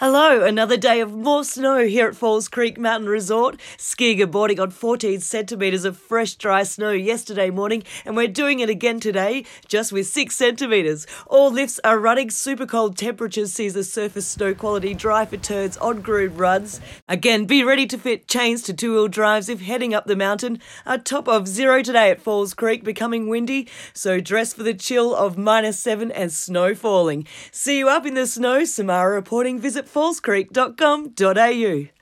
Hello, another day of more snow here at Falls Creek Mountain Resort. Skiing and boarding on 14 centimetres of fresh, dry snow yesterday morning, and we're doing it again today, just with 6 centimetres. All lifts are running. Super cold temperatures sees the surface snow quality dry for turns on groomed runs. Again, be ready to fit chains to two wheel drives if heading up the mountain. A top of zero today at Falls Creek, becoming windy, so dress for the chill of minus 7 and snow falling. See you up in the snow. Samara reporting. Visit fallscreek.com.au.